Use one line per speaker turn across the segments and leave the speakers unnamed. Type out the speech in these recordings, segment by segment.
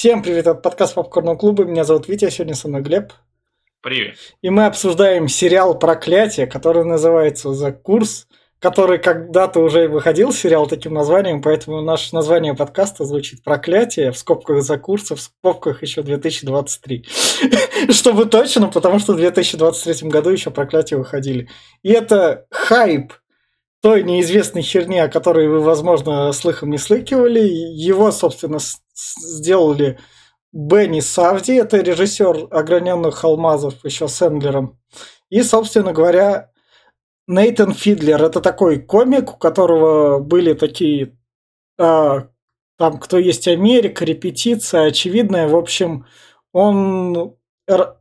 Всем привет, это подкаст Попкорного клуба. Меня зовут Витя, а сегодня со мной Глеб.
Привет.
И мы обсуждаем сериал «Проклятие», который называется «За курс», который когда-то уже выходил, сериал таким названием, поэтому наше название подкаста звучит «Проклятие», в скобках «За курс», в скобках еще 2023. Чтобы точно, потому что в 2023 году еще «Проклятие» выходили. И это хайп той неизвестной херни, о которой вы, возможно, слыхом не слыкивали. Его, собственно, сделали Бенни Савди, это режиссер «Ограненных алмазов» еще с Эндлером. И, собственно говоря, Нейтан Фидлер, это такой комик, у которого были такие, а, там, кто есть Америка, репетиция, очевидная. В общем, он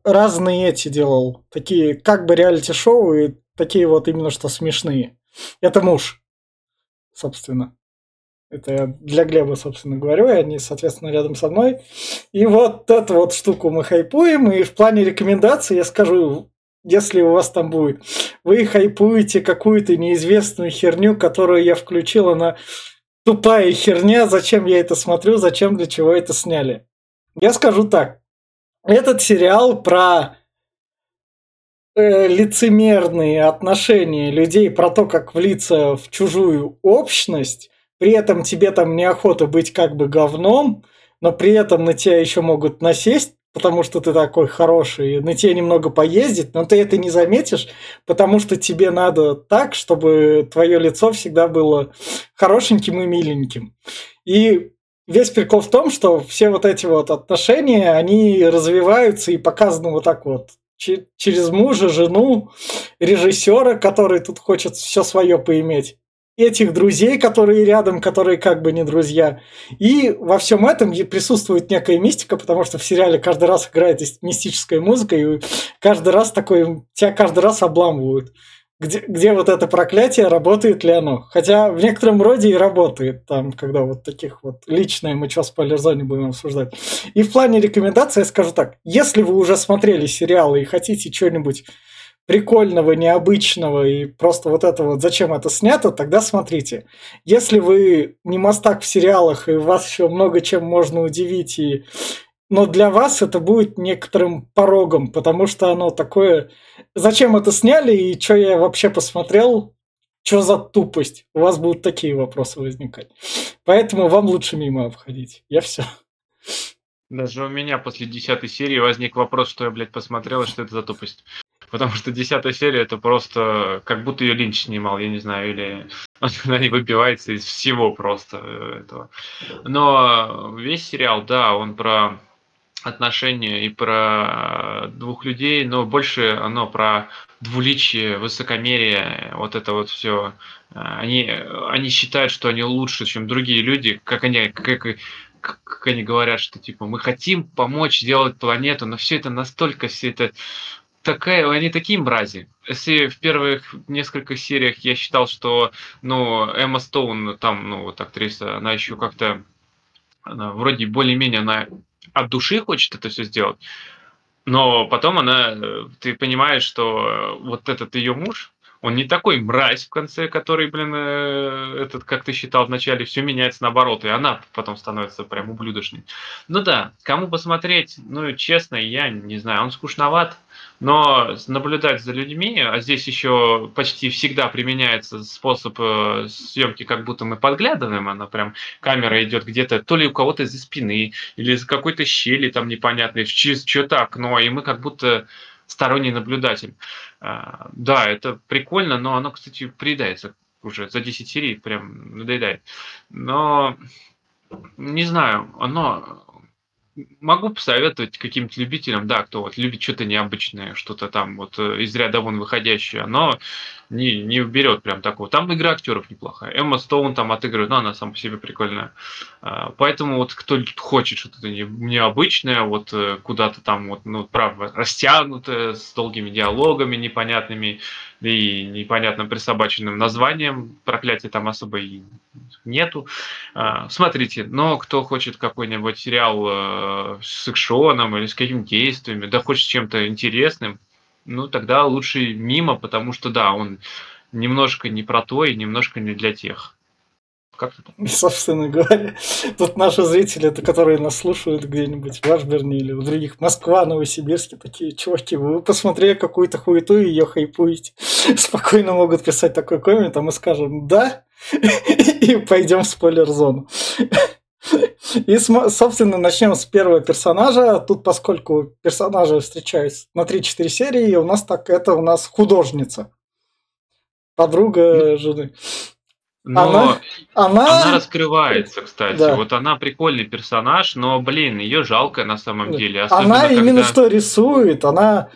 разные эти делал, такие как бы реалити-шоу и такие вот именно что смешные. Это муж, собственно. Это я для Глеба, собственно, говорю, и они, соответственно, рядом со мной. И вот эту вот штуку мы хайпуем, и в плане рекомендаций я скажу, если у вас там будет, вы хайпуете какую-то неизвестную херню, которую я включила на тупая херня, зачем я это смотрю, зачем, для чего это сняли. Я скажу так. Этот сериал про э, лицемерные отношения людей, про то, как влиться в чужую общность, при этом тебе там неохота быть как бы говном, но при этом на тебя еще могут насесть, потому что ты такой хороший, на тебя немного поездить, но ты это не заметишь, потому что тебе надо так, чтобы твое лицо всегда было хорошеньким и миленьким. И весь прикол в том, что все вот эти вот отношения, они развиваются и показаны вот так вот через мужа, жену, режиссера, который тут хочет все свое поиметь этих друзей, которые рядом, которые как бы не друзья. И во всем этом присутствует некая мистика, потому что в сериале каждый раз играет мистическая музыка, и каждый раз такой, тебя каждый раз обламывают. Где, где вот это проклятие, работает ли оно? Хотя в некотором роде и работает, там, когда вот таких вот личное, мы что, спойлер-зоне будем обсуждать. И в плане рекомендаций я скажу так, если вы уже смотрели сериалы и хотите что-нибудь прикольного, необычного и просто вот это вот, зачем это снято, тогда смотрите. Если вы не мастак в сериалах и вас еще много чем можно удивить, и... но для вас это будет некоторым порогом, потому что оно такое... Зачем это сняли и что я вообще посмотрел, что за тупость? У вас будут такие вопросы возникать. Поэтому вам лучше мимо обходить. Я все.
Даже у меня после десятой серии возник вопрос, что я, блядь, посмотрел, что это за тупость. Потому что десятая серия это просто как будто ее Линч снимал, я не знаю, или она не выбивается из всего просто э, этого. Но весь сериал, да, он про отношения и про двух людей, но больше оно про двуличие, высокомерие, вот это вот все. Они, они считают, что они лучше, чем другие люди, как они, как, как они говорят, что типа мы хотим помочь сделать планету, но все это настолько, все это такая, они такие мрази. Если в первых нескольких сериях я считал, что, ну, Эмма Стоун, там, ну, вот актриса, она еще как-то, она вроде более-менее, она от души хочет это все сделать, но потом она, ты понимаешь, что вот этот ее муж, он не такой мразь в конце, который, блин, э, этот, как ты считал вначале, все меняется наоборот, и она потом становится прям ублюдочной. Ну да, кому посмотреть, ну, честно, я не знаю, он скучноват, но наблюдать за людьми, а здесь еще почти всегда применяется способ э, съемки, как будто мы подглядываем, она прям, камера идет где-то то ли у кого-то из-за спины, или из какой-то щели там непонятной, через чье-то окно, и мы как будто сторонний наблюдатель. А, да, это прикольно, но оно, кстати, приедается уже за 10 серий, прям надоедает. Но не знаю, оно могу посоветовать каким-то любителям, да, кто вот любит что-то необычное, что-то там вот э, из ряда вон выходящее, но не, не берет прям такого. Там игра актеров неплохая. Эмма Стоун там отыгрывает, но она сама по себе прикольная. А, поэтому вот кто хочет что-то необычное, вот э, куда-то там вот, ну, правда, растянутое, с долгими диалогами непонятными, и непонятным присобаченным названием, проклятия там особо и нету. А, смотрите, но кто хочет какой-нибудь сериал э, с экшоном или с какими-то действиями, да хочет чем-то интересным, ну тогда лучше мимо, потому что да, он немножко не про то и немножко не для тех. Как
Собственно говоря, тут наши зрители, которые нас слушают где-нибудь в Ашберне или в других, Москва, Новосибирске, такие чуваки, вы посмотрели какую-то хуету и ее хайпуете. Спокойно могут писать такой коммент, а мы скажем «да» и пойдем в спойлер-зону. И, собственно, начнем с первого персонажа. Тут, поскольку персонажи встречаются на 3-4 серии, у нас так это у нас художница. Подруга жены.
Но она, она... она раскрывается, кстати. Да. Вот она прикольный персонаж, но, блин, ее жалко на самом деле.
она когда... именно что рисует, она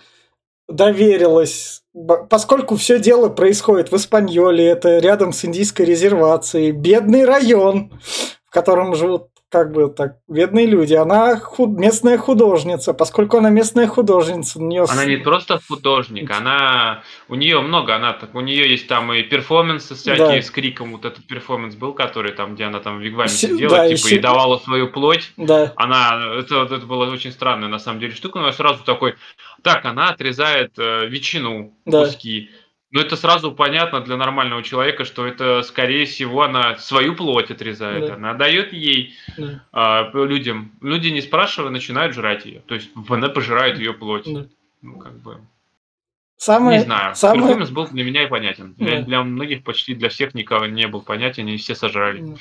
доверилась, поскольку все дело происходит в Испаньоле, это рядом с индийской резервацией, бедный район, в котором живут как бы так, бедные люди. Она худ... местная художница, поскольку она местная художница. У нее...
Она не просто художник, она у нее много, она так, у нее есть там и перформансы всякие да. с криком. Вот этот перформанс был, который там, где она там в Вигваме сидела, да, типа и, и давала свою плоть.
Да.
Она это, это было очень странная на самом деле штука, но я сразу такой, так, она отрезает э, ветчину, да. куски ну, это сразу понятно для нормального человека, что это, скорее всего, она свою плоть отрезает. Да. Она дает ей да. а, людям. Люди, не спрашивая, начинают жрать ее. То есть она пожирает ее плоть. Да. Ну, как бы.
Самое,
не знаю. Самое... Перформанс был для меня и понятен. Да. Для, для многих, почти для всех никого не был понятен, и все сожрали.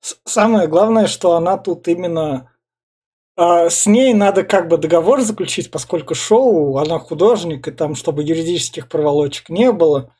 Самое главное, что она тут именно с ней надо как бы договор заключить, поскольку шоу, она художник, и там, чтобы юридических проволочек не было.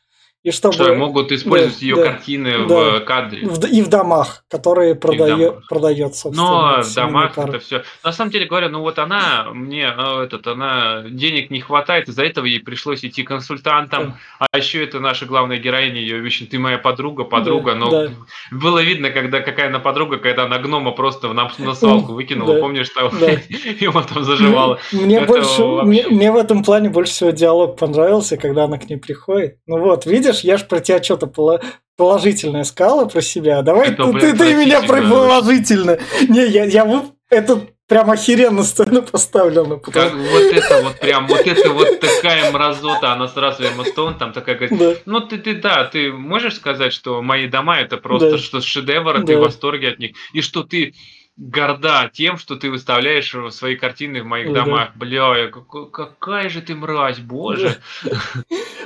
И чтобы...
Что могут использовать да, ее да, картины да, в кадре.
В, и в домах, которые продает, продает
собственно. Но в домах пары. это все. На самом деле говоря, ну вот она, мне ну, этот, она денег не хватает, из-за этого ей пришлось идти консультантом. Да. А еще это наша главная героиня, ее вещи, ты моя подруга, подруга. Да, но да. было видно, когда какая она подруга, когда она гнома просто на, на свалку выкинула, да, помнишь, что да. его там заживала.
Мне, больше, мне, мне в этом плане больше всего диалог понравился, когда она к ней приходит. Ну вот, видишь, знаешь, я же про тебя что-то положительное сказала про себя. Давай это, ты, блин, ты, ты меня про положительно. Не, я, я это прям охеренно сцену поставлена.
Потому... Как вот это вот прям, вот это вот такая мразота, она сразу Эмма Стоун там такая говорит, да. ну ты, ты, да, ты можешь сказать, что мои дома это просто да. что шедевр, да. ты в восторге от них, и что ты горда тем, что ты выставляешь свои картины в моих да. домах. Бля, какая же ты мразь, боже.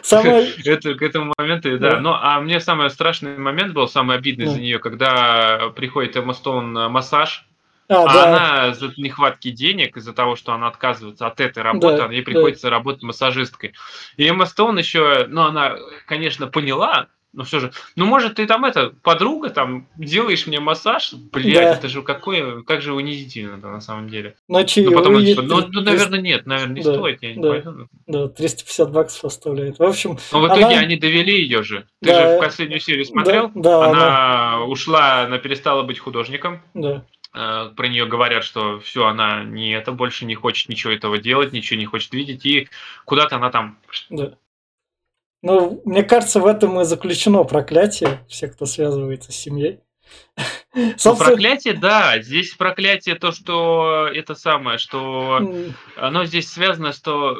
Самое... Это к этому моменту, да. да. Ну, а мне самый страшный момент был, самый обидный да. за нее, когда приходит Эмма Стоун на массаж, а, а да. она из-за нехватки денег, из-за того, что она отказывается от этой работы, да, ей приходится да. работать массажисткой. И Эмма Стоун еще, ну, она, конечно, поняла, ну все же, ну может ты там это, подруга, там, делаешь мне массаж, блядь, да. это же какое, как же унизительно на самом деле.
Ну,
ну потом он, ну, ну, наверное, нет, наверное, не да, стоит, я не
да, пойду. Да, 350 баксов оставляет. В общем,
Но в итоге она... они довели ее же. Ты да, же в последнюю серию смотрел? Да, да она, она ушла, она перестала быть художником.
Да
э, про нее говорят, что все, она не это больше не хочет ничего этого делать, ничего не хочет видеть, и куда-то она там
да. Ну, мне кажется, в этом и заключено проклятие, все, кто связывается с семьей.
Ну, проклятие, да. Здесь проклятие то, что это самое, что оно здесь связано, что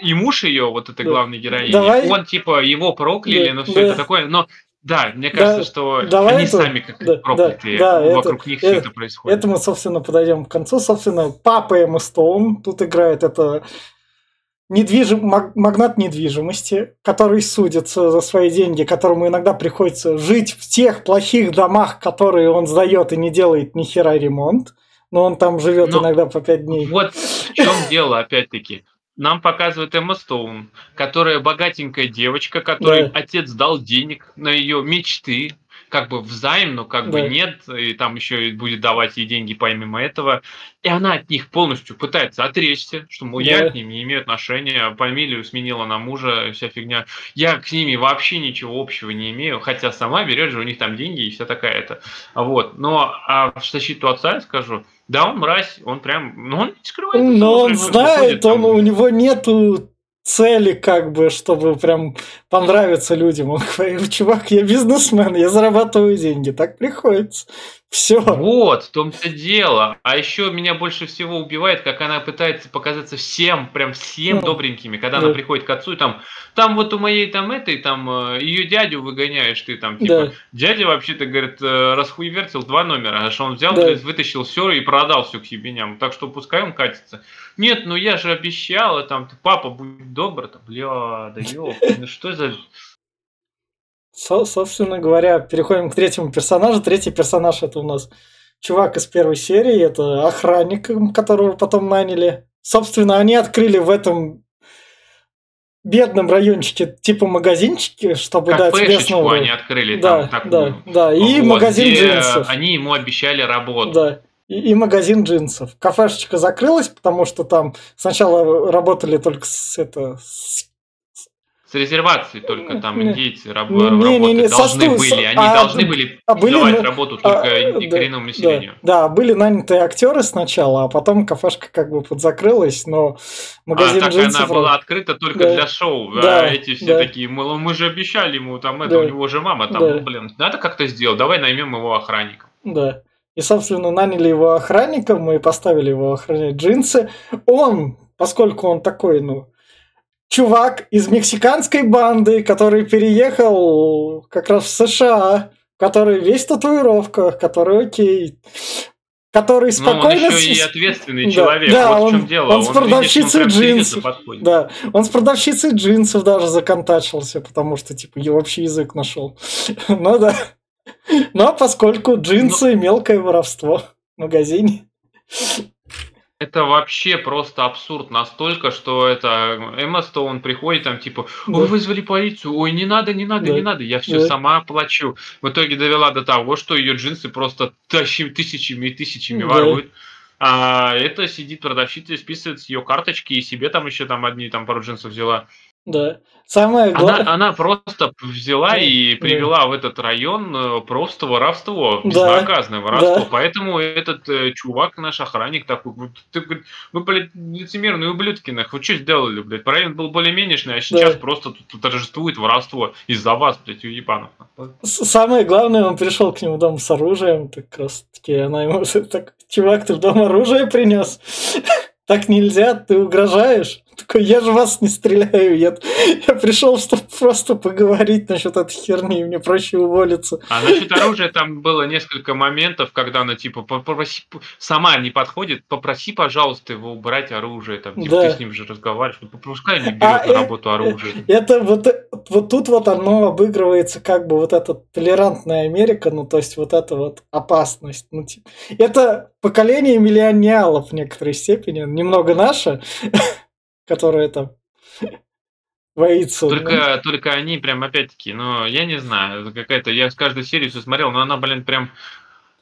и муж ее, вот этой да. главной героини, Давай. он типа его прокляли, да, но все да. это такое, но да, мне кажется, да, что
давай
они
это,
сами как да, проклятые, да, да, вокруг это, них это, все это происходит.
Это мы, собственно, подойдем к концу. Собственно, папа Эмма Стоун тут играет это недвижим, магнат недвижимости, который судится за свои деньги, которому иногда приходится жить в тех плохих домах, которые он сдает и не делает ни хера ремонт, но он там живет но иногда по пять дней.
Вот в чем дело, опять-таки. Нам показывает Эмма Стоун, которая богатенькая девочка, которой да. отец дал денег на ее мечты, как бы взаим, но как да. бы нет, и там еще будет давать ей деньги помимо этого. И она от них полностью пытается отречься, что, мол, да. я к ним не имею отношения, фамилию сменила на мужа, вся фигня. Я с ними вообще ничего общего не имею, хотя сама берет же у них там деньги и вся такая это. Вот. Но а в защиту отца я скажу, да, он мразь, он прям, ну он не скрывает.
Но он знает, он, у него нету цели, как бы, чтобы прям понравиться людям. Он говорит, чувак, я бизнесмен, я зарабатываю деньги, так приходится. Все.
Вот, в том-то дело. А еще меня больше всего убивает, как она пытается показаться всем, прям всем
Ну,
добренькими, когда
да.
она приходит к отцу, и там, там вот у моей там этой, там, э, ее дядю выгоняешь, ты там, типа,
Да.
дядя вообще-то, говорит, э, расхуевертил два номера, а что он взял,
Да.
вытащил все и продал всю к ебеням, так что пускай он катится. Нет, ну я же обещала, там, ты, папа, будь добр, там, бля, да ёп, ну что за...
Со- собственно говоря, переходим к третьему персонажу. Третий персонаж это у нас чувак из первой серии, это охранник, которого потом наняли. Собственно, они открыли в этом бедном райончике типа магазинчики, чтобы дать
Кафешечку
местного...
они открыли
Да,
там
да,
такую.
да. И
Вот,
магазин джинсов.
Они ему обещали работу.
Да. И, и магазин джинсов. Кафешечка закрылась, потому что там сначала работали только с это с
С резервацией только там индейцы раб-
Не- не- не-
должны
сту-
были. Они
а,
должны были
а были
давать работу
а,
только
да,
коренному
да,
населению.
да, были наняты актеры сначала, а потом кафешка как бы подзакрылась, но магазин
а
джинсов...
она была открыта только
Да.
для шоу.
Да,
а эти все
да.
такие, мол, мы же обещали ему там это,
Да.
у него же мама там,
Да.
ну блин, надо как-то сделать, давай наймем его охранником.
Да. И, собственно, наняли его охранником и поставили его охранять джинсы. Он, поскольку он такой, ну, чувак из мексиканской банды, который переехал как раз в США, который весь в татуировках, который окей, который
Но он
спокойно...
еще и
с-
ответственный
Да,
человек.
да,
вот в чем
он-
дело.
он с
он
продавщицей
прям серьезно
джинсов. Да, он с продавщицей джинсов даже законтачился, потому что, типа, я вообще язык нашел. Ну да. Но поскольку джинсы мелкое воровство в магазине.
Это вообще просто абсурд настолько, что это Эмма Стоун приходит там типа,
Да.
ой, вызвали полицию, ой, не надо, не надо,
Да.
не надо, я все
Да.
сама оплачу. В итоге довела до того, что ее джинсы просто тащи- тысячами и тысячами
Да.
воруют. А это сидит продавщица и списывает с ее карточки, и себе там еще там одни там пару джинсов взяла.
Да. Самое
Она,
главное...
она просто взяла
Да,
и
да.
привела в этот район э, просто воровство,
Да,
безнаказанное воровство.
да.
Поэтому этот э, чувак, наш охранник, такой, ты, говорит, вы, блядь, лицемерные ублюдки, нахуй, вы что сделали, блядь? Район был более-менежный, а сейчас
Да.
просто тут, торжествует воровство из-за вас, блядь, у ебанов.
Самое главное, он пришел к нему дом с оружием, так как раз таки она ему так, чувак, ты в дом оружие принес? Так нельзя, ты угрожаешь. Такой, я же вас не стреляю, я, я пришел, чтобы просто поговорить насчет этой херни, мне проще уволиться.
А насчет оружия там было несколько моментов, когда она типа попроси, сама не подходит, попроси, пожалуйста, его убрать оружие, там, типа,
Да.
ты с ним же разговариваешь, ну, пускай не берет
А,
на
э,
работу оружие.
Это вот, вот тут вот оно обыгрывается как бы вот эта толерантная Америка, ну то есть вот эта вот опасность. Ну, типа, это поколение миллиониалов в некоторой степени, немного наше, которое там боится.
Только, только они прям опять-таки, ну, я не знаю, какая-то, я с каждой серии все смотрел, но она, блин, прям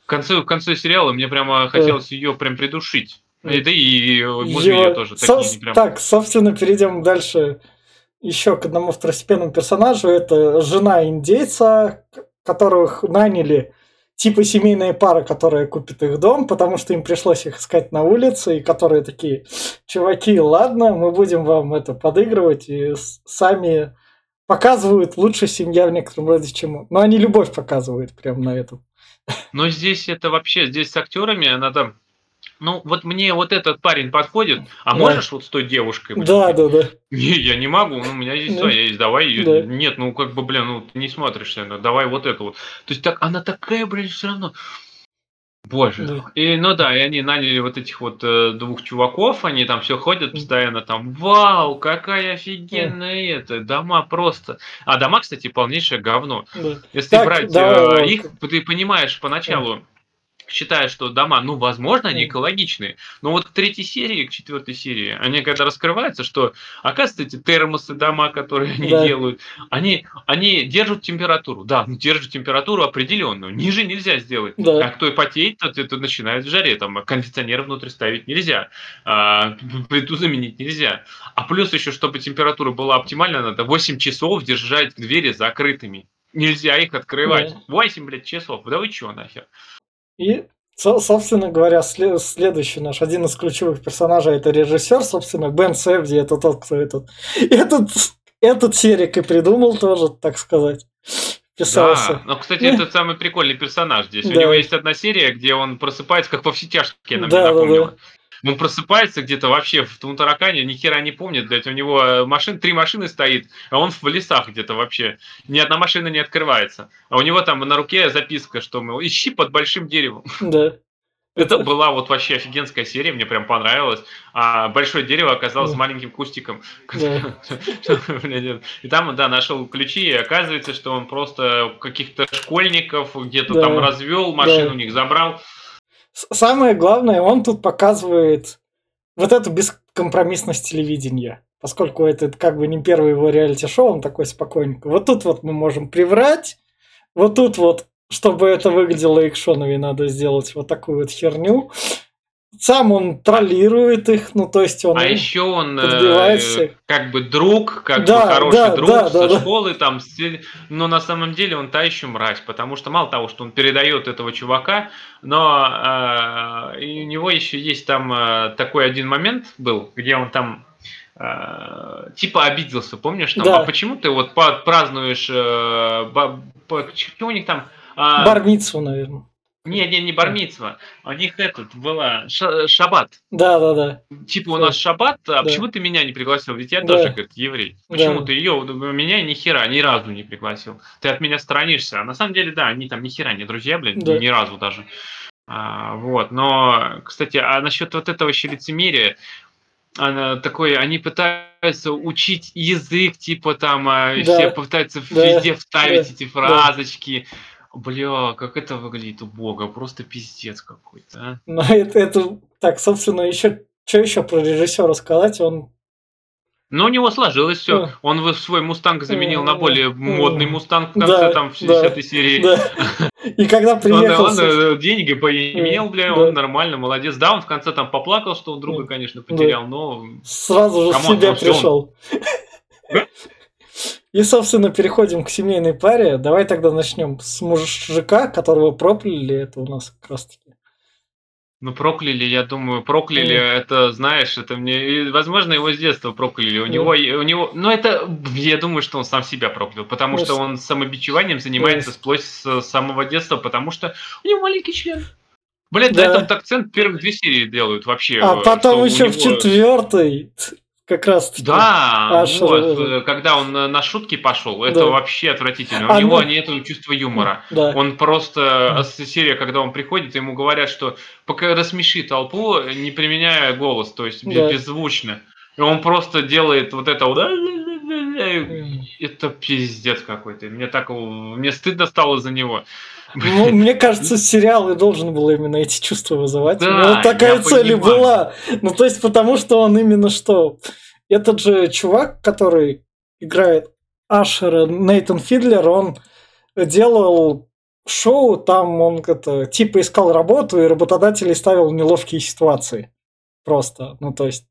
в конце, в конце сериала мне прямо хотелось ее прям придушить. И, да и
Его-
ее тоже
Со-
такие прям.
Так, собственно, перейдем дальше еще к одному второстепенному персонажу. Это жена индейца, которых наняли типа семейная пара, которая купит их дом, потому что им пришлось их искать на улице, и которые такие, чуваки, ладно, мы будем вам это подыгрывать, и сами показывают лучше семья в некотором роде, чем... Но они любовь показывают прям на этом.
Но здесь это вообще, здесь с актерами там. Ну, вот мне вот этот парень подходит, а
Да.
можешь вот с той девушкой? блин?
Да, да, да.
Не, я не могу, ну, у меня здесь
Да.
своя есть, давай ее.
Да.
Нет, ну как бы, блин, ну ты не смотришься, ну, давай вот эту вот. То есть так, она такая, блин, все равно. Боже.
Да.
И, ну да, и они наняли вот этих вот э, двух чуваков, они там все ходят постоянно там, вау, какая офигенная это, дома просто. А дома, кстати, полнейшее говно.
да.
Если
Так,
брать
давай,
э, их, ты понимаешь поначалу, считаешь, что дома, ну, возможно, они экологичные, но вот к третьей серии, к четвертой серии, они когда раскрываются, что, оказывается, эти термосы дома, которые они
Да.
делают, они, они держат температуру, да, ну, держат температуру определенную, ниже нельзя сделать.
Да.
А кто и потеет, тот это начинает в жаре, там, кондиционер внутрь ставить нельзя, а, плиту заменить нельзя. А плюс еще, чтобы температура была оптимальна, надо 8 часов держать двери закрытыми. Нельзя их открывать.
Да.
8, блядь, часов. Да вы чё нахер?
И, со- собственно говоря, сле- следующий наш, один из ключевых персонажей, это режиссер, собственно, Бен Сэвди, это тот, кто этот, этот, этот серик и придумал тоже, так сказать. писался.
Да, но, кстати, это самый прикольный персонаж здесь. У
Да.
него есть одна серия, где он просыпается, как во все тяжкие, она
Да,
мне
да,
напомнила. Он просыпается где-то вообще в том таракане, ни хера не помнит, блядь, у него э, машин, три машины стоит, а он в лесах где-то вообще. Ни одна машина не открывается. А у него там на руке записка, что, мол, ищи под большим деревом.
Да.
Это была вот вообще офигенская серия, мне прям понравилось. А большое дерево оказалось
Да.
маленьким кустиком.
Да.
И там, да, нашел ключи, и оказывается, что он просто каких-то школьников где-то
Да.
там развел, машину
Да.
у них забрал.
Самое главное, он тут показывает вот эту бескомпромиссность телевидения. Поскольку это как бы не первый его реалити-шоу, он такой спокойненько. Вот тут вот мы можем приврать, вот тут вот, чтобы это выглядело экшоновее, надо сделать вот такую вот херню. Сам он троллирует их, ну то есть он...
А еще он э,
всех.
как бы друг, как
Да,
бы хороший
да,
друг
да,
со
да, да.
школы, там, с- но на самом деле он та еще мразь, потому что мало того, что он передает этого чувака, но э, у него еще есть там э, такой один момент был, где он там э, типа обиделся, помнишь? Там,
Да.
а почему ты вот празднуешь, э, ба- что у них там? а,
Бармицу, наверное.
Не, не, не бармицва. У них этот была ша- шаббат.
Да, да, да.
Типа у нас шаббат, а
Да.
почему ты меня не пригласил? Ведь я
Да.
тоже, говорит, еврей. Почему
Да.
ты ее, меня ни хера, ни разу не пригласил? Ты от меня сторонишься. А на самом деле, да, они там ни хера не друзья, блин,
Да.
ни разу даже. А, вот, но, кстати, а насчет вот этого еще лицемерия, она такой, они пытаются учить язык, типа там, а,
Да.
все пытаются
Да.
везде вставить
Да.
эти фразочки. Бля, как это выглядит убого, просто пиздец какой-то, а.
Но это, это так, собственно, еще что еще про режиссера сказать? Он
Но у него сложилось все. Он свой мустанг заменил на более модный мустанг в конце
Да,
там в
да,
60 серии.
да. И когда
Он,
приехал,
он,
с-
э, деньги поимел, бля,
Да.
он нормально, молодец. Да, он в конце там поплакал, что он друга, конечно, потерял, но
сразу же Come
on,
себя
ну он-
пришел. И, собственно, переходим к семейной паре. Давай тогда начнем с мужика, которого прокляли. Это у нас как раз таки.
ну прокляли, я думаю, прокляли,
Мгм.
это, знаешь, это мне, возможно, его с детства прокляли. У
Мгм.
него, у него, но это, я думаю, что он сам себя проклял, потому
Ну,
что он самобичеванием занимается
Yes.
сплошь с самого детства, потому что у него маленький член. Блять,
Да.
на этом акцент первых две серии делают вообще.
А
э,
потом еще
у
в
него-
четвертой как раз таки.
Да,
Аж,
вот, когда он на шутки пошел, это
Да.
вообще отвратительно. У
А,
него
ну-
нет чувства юмора.
Да.
Он просто, а, с- серия, когда он приходит, ему говорят, что пока рассмеши толпу, не применяя голос, то есть
Да.
беззвучно. И он просто делает вот это вот. Это пиздец какой-то. Мне так, мне стыдно стало за него.
Ну, мне кажется, сериал и должен был именно эти чувства вызывать.
Да,
У него такая цель и была. Ну, то есть, потому что он именно что? Этот же чувак, который играет Ашера, Нейтан Фидлер, он делал шоу, там он это, типа искал работу, и работодателей ставил в неловкие ситуации. Просто, ну, то есть,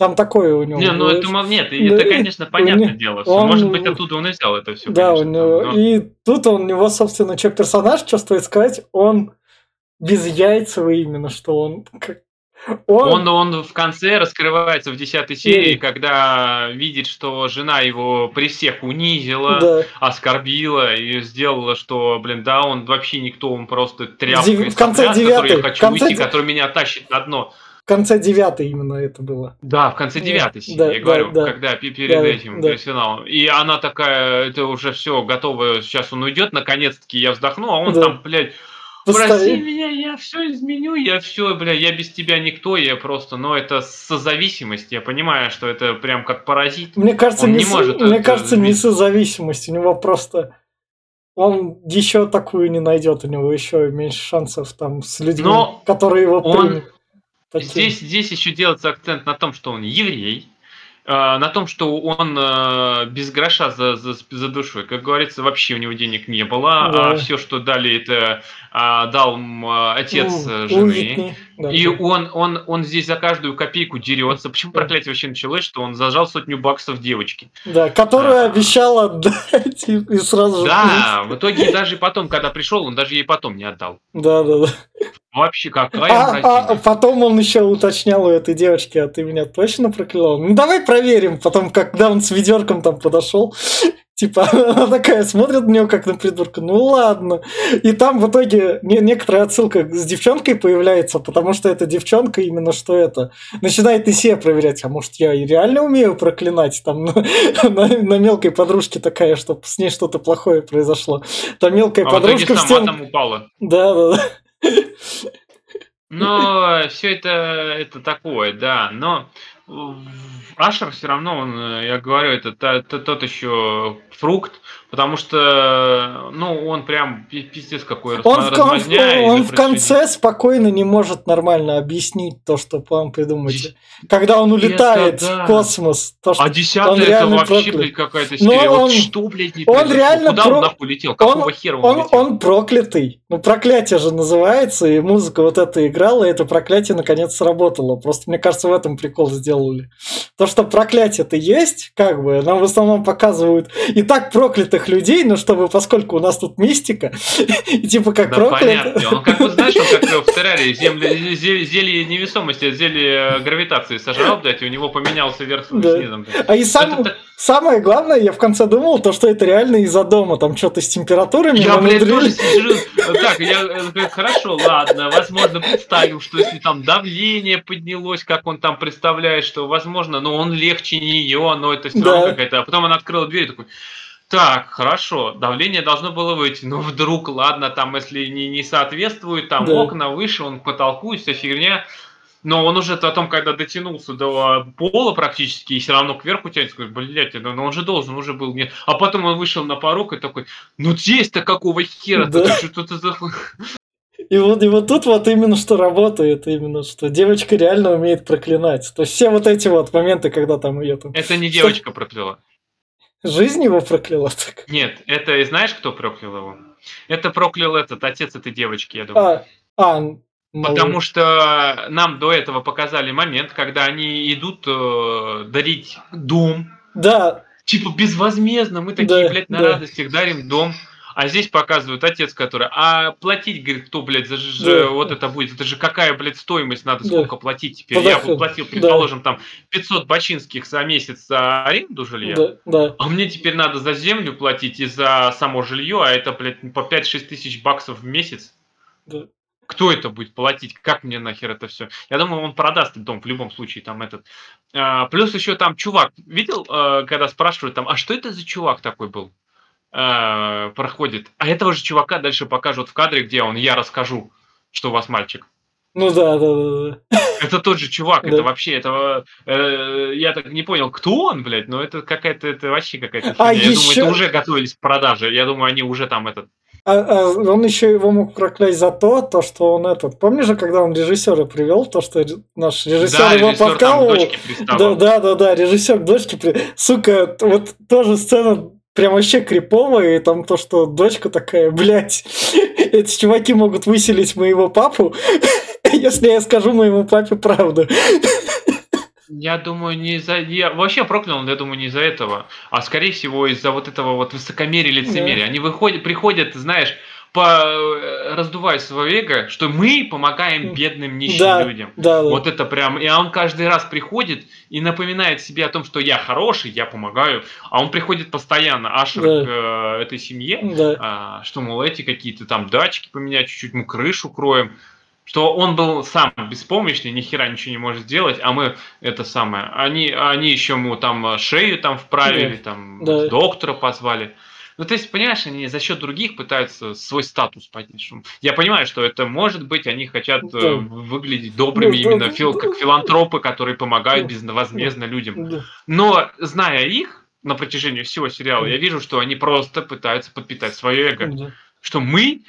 там такое у него
Не, ну это мол- нет, это, конечно, понятное
не-
дело.
он-
Может быть, оттуда он и взял это все.
Да, у него... И тут он, у него, собственно, что персонаж, что стоит сказать, он без яйцевый именно, что он... как-
Он, он в конце раскрывается в десятой серии,
Мгм.
когда видит, что жена его при всех унизила,
да.
оскорбила и сделала, что, блин, да, он вообще никто, он просто тряпка
Дев- в конце
с которой я
девятой-
хочу
в конце
уйти, который меня тащит на дно.
В конце девятой именно это было.
Да, в конце
Да,
девятой серии,
да,
я говорю,
да, да.
когда пе- перед
Да,
этим,
да.
перед финалом. И она такая, это уже все готово, сейчас он уйдет, наконец-таки я вздохну, а он
Да.
там, блядь, Прости
Постави-
меня, я все изменю, я все, бля, я без тебя никто, я просто, но это созависимость, я понимаю, что это прям как паразит.
Мне кажется,
Он
не,
не
с-
может
мне кажется, не созависимость. У него просто... Он еще такую не найдет, у него еще меньше шансов там с людьми,
Но
которые его
он
примут. Таким.
Здесь, здесь еще делается акцент на том, что он еврей, э, на том, что он э, без гроша за, за, за душой. Как говорится, вообще у него денег не было,
Да.
а все, что дали, это а, дал а, отец
У-
э,
у
жены.
Да.
И он, он, он здесь за каждую копейку дерется. Почему
Да.
проклятие вообще началось, что он зажал сотню баксов девочке?
Да, которую
А.
обещал отдать и, и сразу же...
Да, в итоге даже потом, когда пришел, он даже ей потом не отдал.
Да, да, да.
Вообще, какая
А, а потом он еще уточнял у этой девочки, а ты меня точно проклял? Ну давай проверим. Потом, когда он с ведерком там подошел, Типа, она такая смотрит на него как на придурка. Ну ладно. И там в итоге не, некоторая отсылка с девчонкой появляется, потому что эта девчонка именно что это начинает и себе проверять, а может я и реально умею проклинать там на, на, на мелкой подружке такая, чтобы с ней что-то плохое произошло. Там мелкая
А
подружка в
сама
стен...
там упала.
Да, да, да.
Но все это, это такое, да. Но э, Ашер все равно, он, э, я говорю, это тот еще фрукт, потому что, ну, он прям пи- пиздец какой
Он, в, кон- он в конце спокойно не может нормально объяснить то, что вам придумаете. Когда он улетает
да.
в космос, то, что
А десятая это
реально
вообще, блядь, какая-то
Но
серия.
он-
вот что, блядь, не
он
произошло?
реально
Куда
про-
он нахуй летел? Какого хера он,
он,
летел?
он проклятый. Ну, проклятие же называется, и музыка вот эта играла, и это проклятие наконец сработало. Просто, мне кажется, в этом прикол сделали. То, что проклятие-то есть, как бы, нам в основном показывают и так проклятых людей, но чтобы, поскольку у нас тут мистика, и типа как
Да
проклят...
понятно. Он как вот знаешь, он как э, в терраре земли, зе- зелье невесомости, зелье э, гравитации сожрал, блядь, и у него поменялся верх с
Да.
низом. блядь.
А и сам, самое главное, я в конце думал, то, что это реально из-за дома, там что-то с температурами
Я, блядь, тоже сижу. Так, я э, говорю, хорошо, ладно, возможно, представим, что если там давление поднялось, как он там представляет, что возможно, но он легче нее, но это все равно
Да.
какая-то. А потом она открыла дверь и такой. Так, хорошо, давление должно было выйти, но вдруг, ладно, там, если не, не соответствует, там
Да.
окна выше, он к потолку и вся фигня. Но он уже потом, когда дотянулся до пола практически, и все равно кверху тянется, такой, блядь, ну ну он же должен уже был мне. А потом он вышел на порог и такой, ну здесь-то какого хера?
Да.
Ты за хуй?»
И вот, и вот тут вот именно что работает, именно что девочка реально умеет проклинать. То есть все вот эти вот моменты, когда там ее там
Это не девочка прокляла.
Жизнь его прокляла. Так.
Нет, это и знаешь, кто проклял его? Это проклял этот отец этой девочки, я думаю.
А, а, малыш.
Потому что нам до этого показали момент, когда они идут э, дарить дом.
Да,
Типа безвозмездно, мы такие,
Да,
блядь, на
да.
радостях дарим дом. А здесь показывают отец, который, а платить, говорит, кто, блядь, за ж-
Да.
вот это будет? Это же какая, блядь, стоимость надо,
Да.
сколько платить теперь?
Подожди,
Я бы платил,
да.
предположим, там 500 бачинских за месяц за аренду жилья.
да, да.
А мне теперь надо за землю платить и за само жилье, а это, блядь, по 5-6 тысяч баксов в месяц.
Да.
Кто это будет платить? Как мне нахер это все? Я думаю, он продаст этот дом в любом случае, там этот. А, плюс еще там чувак, видел, э, когда спрашивают там, а что это за чувак такой был? Э, проходит. А этого же чувака дальше покажут в кадре, где он, я расскажу, что у вас мальчик.
Ну да, да, да, да.
Это тот же чувак, это вообще, это, э, я так не понял, кто он, блядь, но это какая-то, это вообще какая-то
А.
Я думаю,
еще-
это уже готовились к продаже, я думаю, они уже там этот,
А, а он еще его мог проклясть за то, то, что он этот. Помнишь же, когда он режиссера привел, то, что наш режиссер
да,
его подкалывал. Да, да, да, да, режиссер к дочке. при- Сука, вот тоже сцена прям вообще криповая, и там то, что дочка такая, блядь, эти чуваки могут выселить моего папу, если я скажу моему папе правду.
Я думаю, не из-за... Я вообще проклял, я думаю, не из-за этого, а скорее всего из-за вот этого вот высокомерия, лицемерия. Они выходят, приходят, знаешь, по э, раздувая свое эго, что мы помогаем бедным нищим
Да,
людям.
да, да.
Вот это прям, и он каждый раз приходит и напоминает себе о том, что я хороший, я помогаю, а он приходит постоянно, Ашер
Да.
к э, этой семье,
Да.
а, что, мол, эти какие-то там датчики поменять, чуть-чуть мы крышу кроем, что он был сам беспомощный, ни хера ничего не может сделать, а мы это самое, они, они еще ему там э, шею там вправили, там
Да.
доктора позвали. Ну, то есть, понимаешь, они за счет других пытаются свой статус поднять. Я понимаю, что это может быть, они хотят э,
Да.
выглядеть добрыми,
да,
именно
да,
фил,
да.
как филантропы, которые помогают
Да.
безвозмездно людям.
Да.
Но, зная их на протяжении всего сериала, я вижу, что они просто пытаются подпитать свое эго
Да.
что мы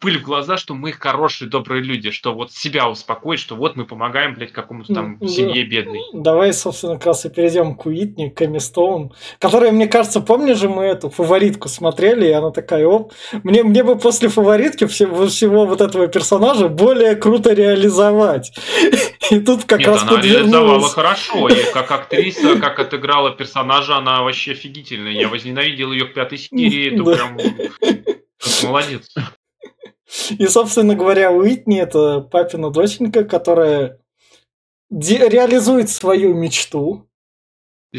пыль в глаза, что мы хорошие, добрые люди, что вот себя успокоить, что вот мы помогаем, блядь, какому-то там
Ну,
семье бедной.
Давай, собственно, как раз и перейдем к Уитни, к Эми Стоун, которая, мне кажется, помнишь же мы эту фаворитку смотрели, и она такая, оп, мне, мне бы после фаворитки всего, всего вот этого персонажа более круто реализовать. И тут как
Нет,
раз
она реализовала хорошо, и как актриса, как отыграла персонажа, она вообще офигительная. Я возненавидел ее в пятой серии, это прям молодец.
И, собственно говоря, Уитни это папина доченька, которая реализует свою мечту.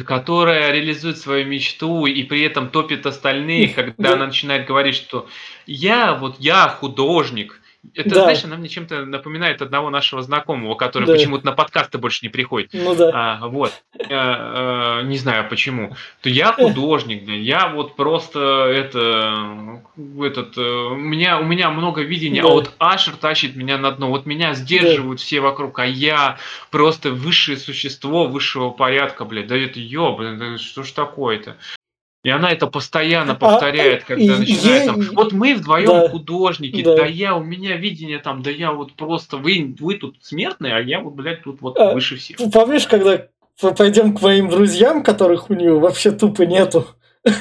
которая реализует свою мечту и при этом топит остальных, когда
Да.
она начинает говорить, что я вот я художник. Это,
Да.
знаешь, она мне чем-то напоминает одного нашего знакомого, который
Да.
почему-то на подкасты больше не приходит.
Ну да.
А, вот. Э, э, не знаю почему. То я художник, да, я вот просто это, этот, э, у меня, у меня много видения,
Да.
а вот Ашер тащит меня на дно. Вот меня сдерживают все вокруг, а я просто высшее существо высшего порядка, блядь. Да это ёблин, да что ж такое-то? И она это постоянно
А,
повторяет, когда
и-
начинает там,
ей-
вот мы вдвоем
Да.
художники,
Да.
да. я, у меня видение там, да я вот просто, вы, вы тут смертные, а я вот, блядь, тут вот
А,
выше всех.
Помнишь, когда пойдем к моим друзьям, которых у нее вообще тупо нету?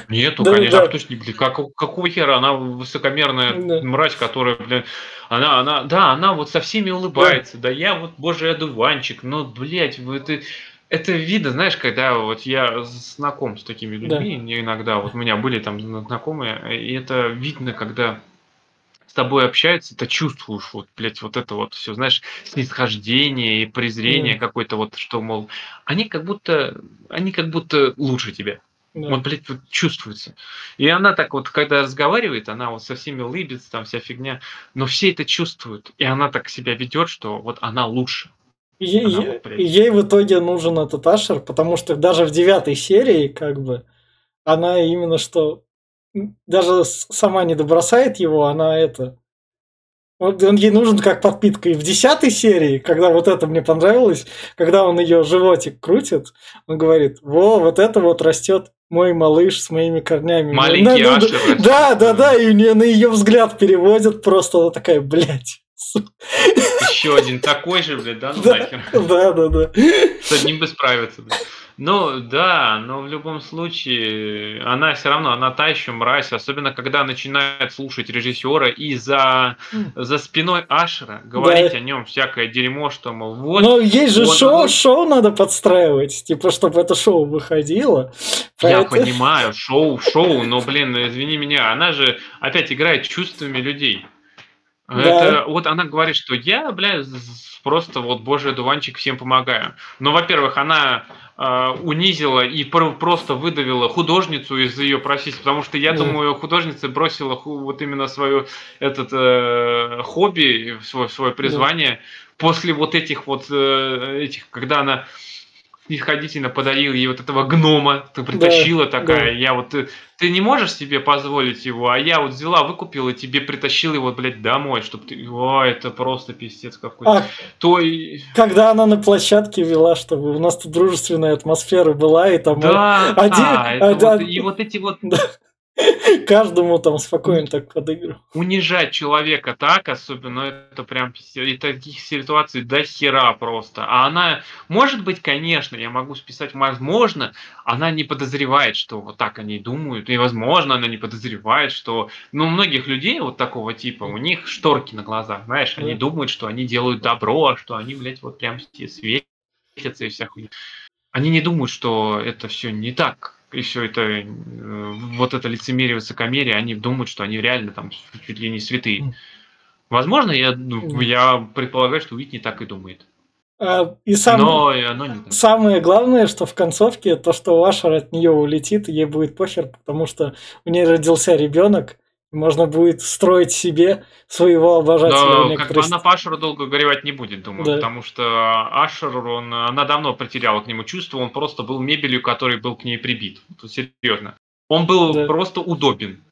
Нету,
Да,
конечно,
да.
а кто не, блин, как, какого хера, она высокомерная
Да.
мразь, которая, блин, она, она, да, она вот со всеми улыбается, да, я вот божий одуванчик, но, блядь, вы- это, это видно, знаешь, когда вот я знаком с такими
Да.
людьми, не иногда, вот у меня были там знакомые, и это видно, когда с тобой общаются, ты чувствуешь вот, блядь, вот это вот все, знаешь, снисхождение и презрение
Да.
какое-то вот, что, мол, они как будто, они как будто лучше тебя.
Да.
Вот, блядь, вот чувствуется. И она так вот, когда разговаривает, она вот со всеми улыбится, там вся фигня, но все это чувствуют. И она так себя ведет, что вот она лучше.
Е-
Она
е-
вот прям-
ей в итоге нужен этот Ашер, потому что даже в девятой серии, как бы, она именно что даже сама не добросает его, она это. Вот он ей нужен как подпитка. И в десятой серии, когда вот это мне понравилось, когда он ее животик крутит, он говорит: Во, вот это вот растет мой малыш с моими корнями.
Маленький
Да, да,
Ашер.
Да, да, да, и на ее взгляд переводит просто она такая, блядь.
Еще один такой же, блядь, да, ну
Да,
нахер.
да, да, да.
С одним бы справиться. блядь. Ну, да, но в любом случае, она все равно, она та еще мразь, особенно когда начинает слушать режиссера и за, за спиной Ашера говорить
Да.
о нем всякое дерьмо, что, мол, вот,
Но есть же
он-
шоу,
он-
шоу надо подстраивать, типа, чтобы это шоу выходило.
Я
Поэтому-
понимаю, шоу, шоу, но, блин, извини меня, она же опять играет чувствами людей.
Да.
Это, вот она говорит, что я, бля, просто вот божий одуванчик всем помогаю. Но, во-первых, она э, унизила и пр- просто выдавила художницу из ее профессии, потому что я
Да.
думаю, художница бросила ху- вот именно свое этот э, хобби, свое, свое призвание после вот этих вот э, этих, когда она снисходительно подарила ей вот этого гнома, ты притащила такая,
да.
я вот, ты, ты не можешь себе позволить его, а я вот взяла, выкупила, и тебе притащила его, блядь, домой, чтобы ты, о, это просто пиздец какой-то.
А
То
когда она на площадке вела, чтобы у нас тут дружественная атмосфера была, и там
да,
один-
да, это
один-
вот- и вот эти вот
каждому там спокойно так подыгрывал.
унижать человека так, особенно это прям. И таких ситуаций до хера просто. А она, может быть, конечно, я могу списать, возможно, она не подозревает, что вот так они думают, и возможно, она не подозревает, что, ну, у многих людей вот такого типа, у них шторки на глазах, знаешь, они
Да.
думают, что они делают добро, а что они, блядь, вот прям все светятся и вся хуйня. Они не думают, что это все не так, и все это, э, вот это лицемерие, высокомерие, они думают, что они реально там чуть ли не святые. Возможно, я, ну, я предполагаю, что Уитни так и думает.
А, и сам...
Но оно не так.
Самое главное, что в концовке, то, что Вашер от нее улетит, ей будет похер, потому что у нее родился ребенок, можно будет строить себе своего обожателя
Да, как бы она по Ашеру долго горевать не будет, думаю,
Да.
потому что Ашер, он, она давно потеряла к нему чувство, он просто был мебелью, который был к ней прибит. Серьезно. Он был
Да.
просто удобен.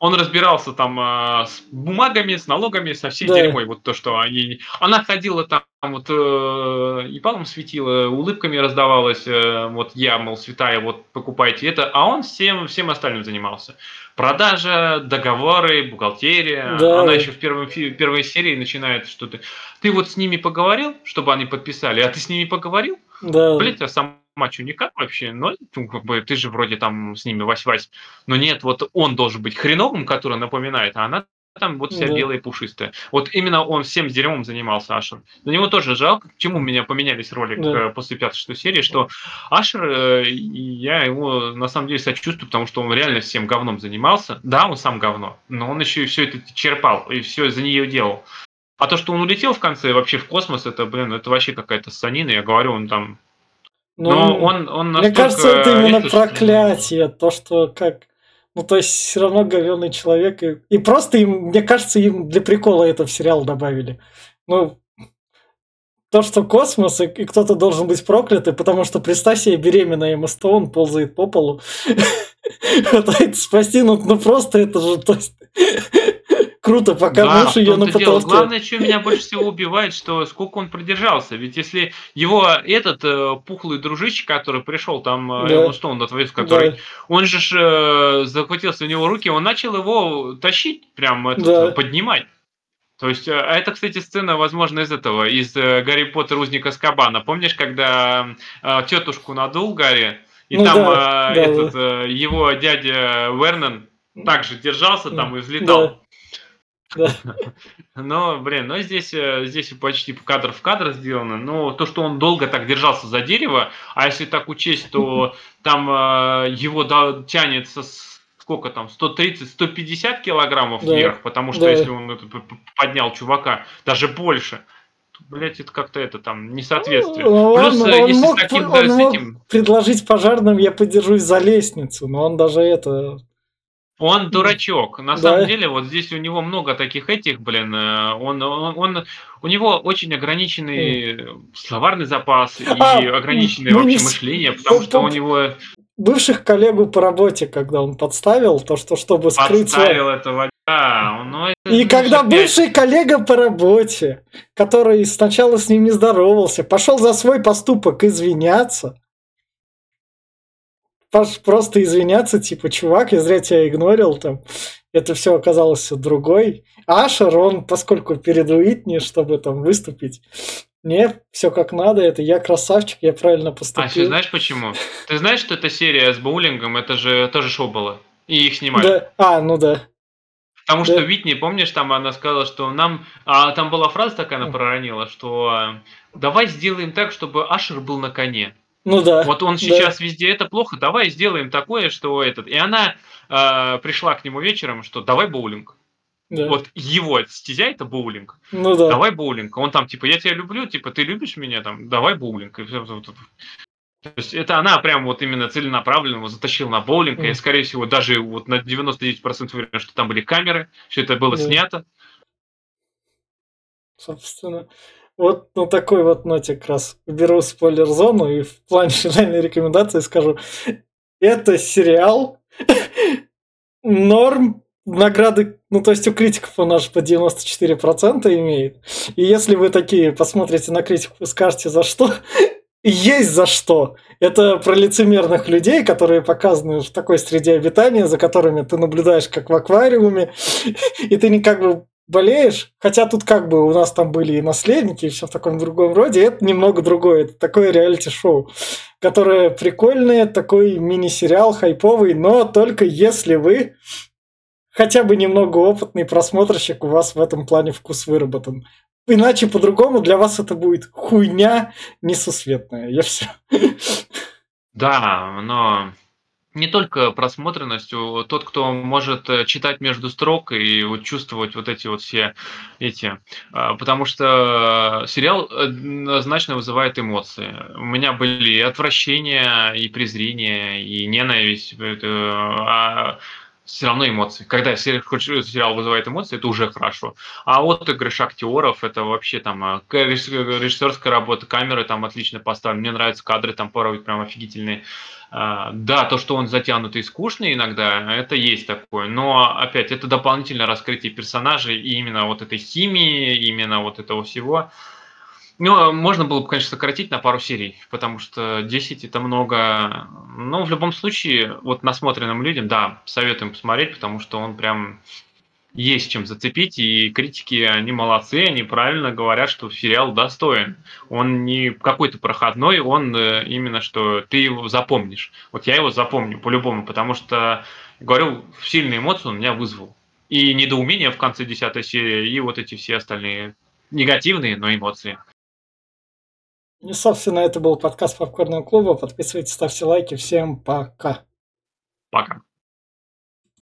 Он разбирался там а, с бумагами, с налогами, со всей
Да.
дерьмой. Вот то, что они... Она ходила там, вот, э, и палом светила, улыбками раздавалась, э, вот я, мол, святая, вот покупайте это, а он всем, всем остальным занимался. Продажа, договоры, бухгалтерия.
Да.
Она еще в первой, первой серии начинает что-то. Ты вот с ними поговорил, чтобы они подписали, а ты с ними поговорил?
Да.
Блять, а сама что, никак вообще? Ну, ну, как бы, ты же вроде там с ними вась-вась. Но нет, вот он должен быть хреновым, который напоминает, а она там вот вся
Да.
белая и пушистая. Вот именно он всем дерьмом занимался, Ашер. На него тоже жалко, к чему у меня поменялись роли
Да.
э, после пятой-шестой серии, что Ашер, э, я его на самом деле сочувствую, потому что он реально всем говном занимался. Да, он сам говно, но он еще и все это черпал, и все за нее делал. А то, что он улетел в конце вообще в космос, это, блин, это вообще какая-то санина. Я говорю, он там
Ну,
Но он, он
Мне
настолько
кажется, это именно проклятие, то, что как... Ну, то есть, все равно говенный человек. И, и просто им, мне кажется, им для прикола это в сериал добавили. Ну, то, что космос, и, и кто-то должен быть проклятый, потому что представь себе беременная Эмма Стоун ползает по полу. Пытается спасти, ну, ну просто это же, то есть, круто, пока
Да,
муж ее на потолке.
Главное, что меня больше всего убивает, что сколько он продержался. Ведь если его этот э, пухлый дружище, который пришел там, э,
Да.
Эмма Стоун, на твою, который,
Да,
он же ж, э, захватился у него руки, он начал его тащить, прям этот,
Да.
э, поднимать. То есть, э, а это, кстати, сцена, возможно, из этого, из э, Гарри Поттер Узник Азкабана. Помнишь, когда э, тетушку надул Гарри, и
Ну
там
да,
э,
да,
этот, э, его дядя Вернон также держался там и взлетал.
Да.
Но, блин, но здесь, э, здесь почти кадр в кадр сделано. Но то, что он долго так держался за дерево, а если так учесть, то там э, его да, тянет со с- сколько там, 130-150 килограммов
Да,
вверх, потому что
да.
если он это поднял чувака, даже больше, то, блядь, это как-то это там несоответствие.
Ну,
Плюс,
он-
э,
он
если
мог-
с таким,
он
да, с этим,
предложить пожарным, я подержусь за лестницу, но он даже это...
Он дурачок. На
Да.
самом деле, вот здесь у него много таких этих, блин, э, он, он, он- у него очень ограниченный словарный запас и
А,
ограниченное
ну,
вообще
не
мышление, потому
ну,
что у него
Бывших коллегу по работе, когда он подставил, то, что чтобы скрыть... свой-
подставил этого. Да, ну, это,
И когда бывший коллега по работе, который сначала с ним не здоровался, пошел за свой поступок извиняться, просто извиняться, типа, чувак, я зря тебя игнорил, там, это все оказалось все другой. Ашер, он, поскольку перед Уитни, чтобы там выступить, не, все как надо, это я красавчик, я правильно
А еще
поступил.
знаешь почему? Ты знаешь, что эта серия с боулингом, это же тоже шоу было. И их снимали.
Да, а, ну да.
Потому
Да.
что Витни, помнишь, там она сказала, что нам... А там была фраза такая, она проронила, что э, давай сделаем так, чтобы Ашер был на коне.
Ну да.
Вот он
да.
сейчас везде это плохо, давай сделаем такое, что этот. И она э, пришла к нему вечером, что давай боулинг.
да.
Вот его стезя это боулинг.
Ну да.
Давай боулинг. Он там типа, я тебя люблю, типа, ты любишь меня, там, давай боулинг. И. То есть это она прям вот именно целенаправленно его затащила на боулинг. И,
Мгм.
скорее всего, даже вот на 99% уверен, что там были камеры, все это было
Да.
снято.
Собственно, вот на такой вот ноте как раз беру спойлер-зону и в плане финальной рекомендации скажу. Это сериал норм, награды, ну то есть у критиков он аж по 94% имеет. И если вы такие посмотрите на критику и скажете за что, есть за что. Это про лицемерных людей, которые показаны в такой среде обитания, за которыми ты наблюдаешь как в аквариуме, и ты не как бы болеешь, хотя тут как бы у нас там были и наследники, и все в таком другом роде, это немного другое, это такое реалити-шоу, которое прикольное, такой мини-сериал хайповый, но только если вы хотя бы немного опытный просмотрщик, у вас в этом плане вкус выработан. Иначе по-другому для вас это будет хуйня несусветная. Я все.
Да, но не только просмотренностью, тот, кто может э, читать между строк и вот чувствовать вот эти вот все эти, а, потому что сериал однозначно вызывает эмоции. У меня были и отвращение, и презрение, и ненависть, это, а все равно эмоции. Когда сериал, вызывает эмоции, это уже хорошо. А вот отыгрыш актеров, это вообще там э, режиссерская работа, камеры там отлично поставлены. Мне нравятся кадры там порой прям офигительные. А, Да, то, что он затянутый и скучный иногда, это есть такое. Но, опять, это дополнительное раскрытие персонажей и именно вот этой химии, именно вот этого всего. Ну, можно было бы, конечно, сократить на пару серий, потому что 10 это много. Но в любом случае, вот насмотренным людям, да, советуем посмотреть, потому что он прям есть чем зацепить, и критики, они молодцы, они правильно говорят, что сериал достоин. Он не какой-то проходной, он э, именно, что ты его запомнишь. Вот я его запомню по-любому, потому что, говорю, сильные эмоции он меня вызвал. И недоумение в конце 10 серии, и вот эти все остальные негативные, но эмоции.
И, собственно, это был подкаст Попкорного клуба. Подписывайтесь, ставьте лайки. Всем пока.
Пока.